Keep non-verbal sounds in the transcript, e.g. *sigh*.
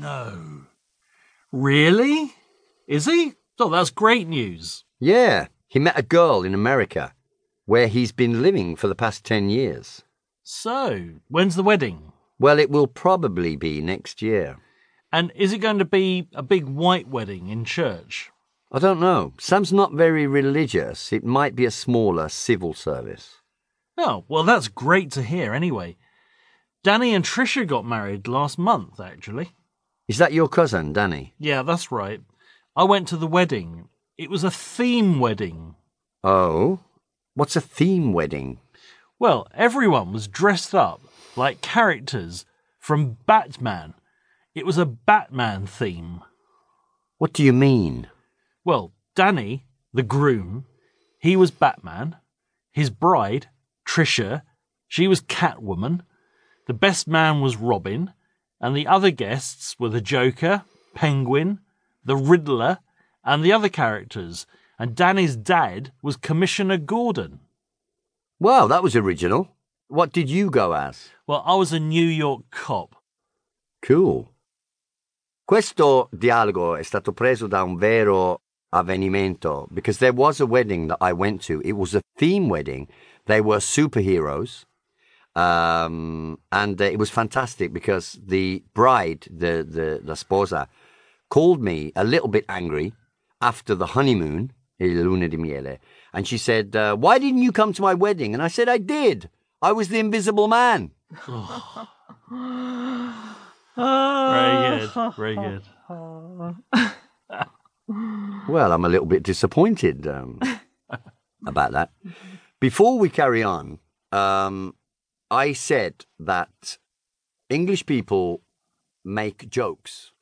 No. Really? Is he? Oh, that's great news. Yeah, he met a girl in America where he's been living for the past 10 years. So, when's the wedding? Well, it will probably be next year. And is it going to be a big white wedding in church? I don't know. Sam's not very religious. It might be a smaller civil service. Oh, well, that's great to hear anyway. Danny and Trisha got married last month, actually. Is that your cousin, Danny? Yeah, that's right. I went to the wedding. It was a theme wedding. Oh? What's a theme wedding? Well, everyone was dressed up like characters from Batman. It was a Batman theme. What do you mean? Well, Danny, the groom, he was Batman. His bride, Trisha, she was Catwoman. The best man was Robin. And the other guests were the Joker, Penguin, the Riddler, and the other characters. And Danny's dad was Commissioner Gordon. Well, that was original. What did you go as? Well, I was a New York cop. Cool. Questo dialogo è stato preso da un vero avvenimento because there was a wedding that I went to. It was a theme wedding. They were superheroes. Um, and uh, it was fantastic because the bride, the, the, la sposa, called me a little bit angry after the honeymoon, il luna di miele, and she said, uh, Why didn't you come to my wedding? And I said, I did. I was the invisible man. Very good. Very good. *laughs* Well, I'm a little bit disappointed um, *laughs* about that. Before we carry on, um, I said that English people make jokes